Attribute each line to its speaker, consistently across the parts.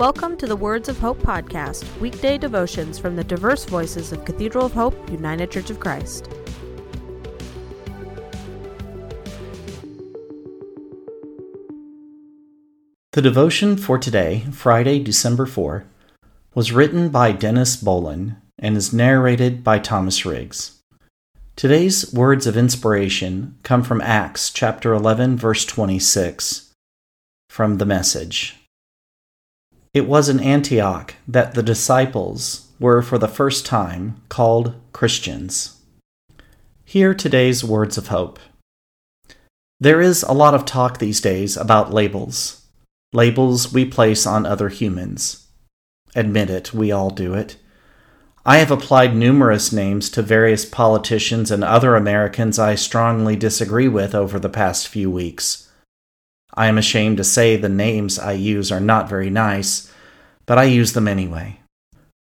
Speaker 1: Welcome to the Words of Hope podcast, weekday devotions from the diverse voices of Cathedral of Hope, United Church of Christ.
Speaker 2: The devotion for today, Friday, December 4, was written by Dennis Bolin and is narrated by Thomas Riggs. Today's words of inspiration come from Acts chapter 11 verse 26 from the message. It was in Antioch that the disciples were for the first time called Christians. Hear today's words of hope. There is a lot of talk these days about labels. Labels we place on other humans. Admit it, we all do it. I have applied numerous names to various politicians and other Americans I strongly disagree with over the past few weeks. I am ashamed to say the names I use are not very nice, but I use them anyway.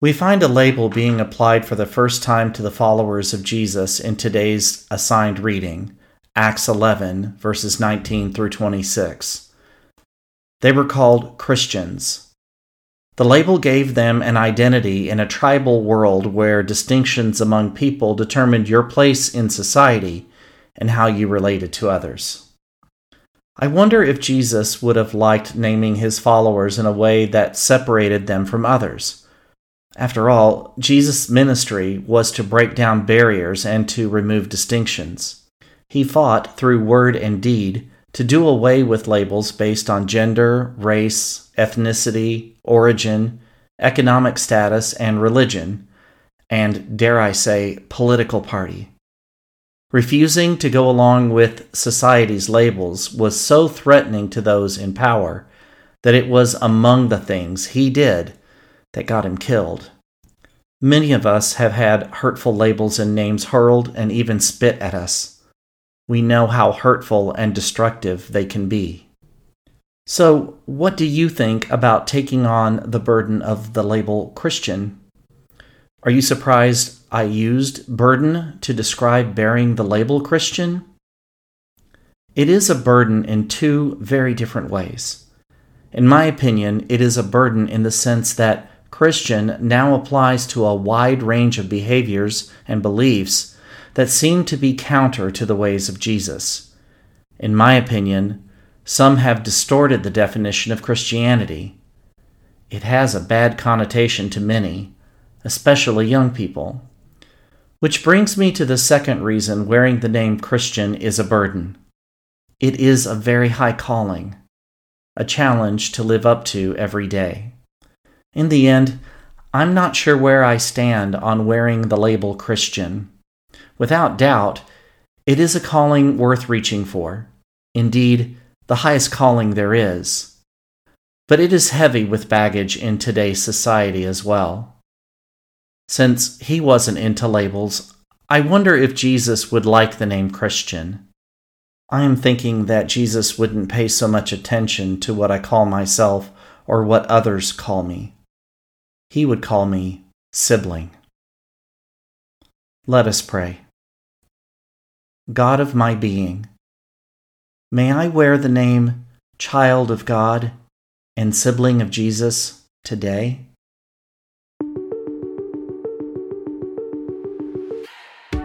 Speaker 2: We find a label being applied for the first time to the followers of Jesus in today's assigned reading, Acts 11, verses 19 through 26. They were called Christians. The label gave them an identity in a tribal world where distinctions among people determined your place in society and how you related to others. I wonder if Jesus would have liked naming his followers in a way that separated them from others. After all, Jesus' ministry was to break down barriers and to remove distinctions. He fought through word and deed to do away with labels based on gender, race, ethnicity, origin, economic status, and religion, and, dare I say, political party. Refusing to go along with society's labels was so threatening to those in power that it was among the things he did that got him killed. Many of us have had hurtful labels and names hurled and even spit at us. We know how hurtful and destructive they can be. So, what do you think about taking on the burden of the label Christian? Are you surprised I used burden to describe bearing the label Christian? It is a burden in two very different ways. In my opinion, it is a burden in the sense that Christian now applies to a wide range of behaviors and beliefs that seem to be counter to the ways of Jesus. In my opinion, some have distorted the definition of Christianity. It has a bad connotation to many especially young people. Which brings me to the second reason wearing the name Christian is a burden. It is a very high calling, a challenge to live up to every day. In the end, I'm not sure where I stand on wearing the label Christian. Without doubt, it is a calling worth reaching for. Indeed, the highest calling there is. But it is heavy with baggage in today's society as well. Since he wasn't into labels, I wonder if Jesus would like the name Christian. I am thinking that Jesus wouldn't pay so much attention to what I call myself or what others call me. He would call me sibling. Let us pray. God of my being, may I wear the name child of God and sibling of Jesus today?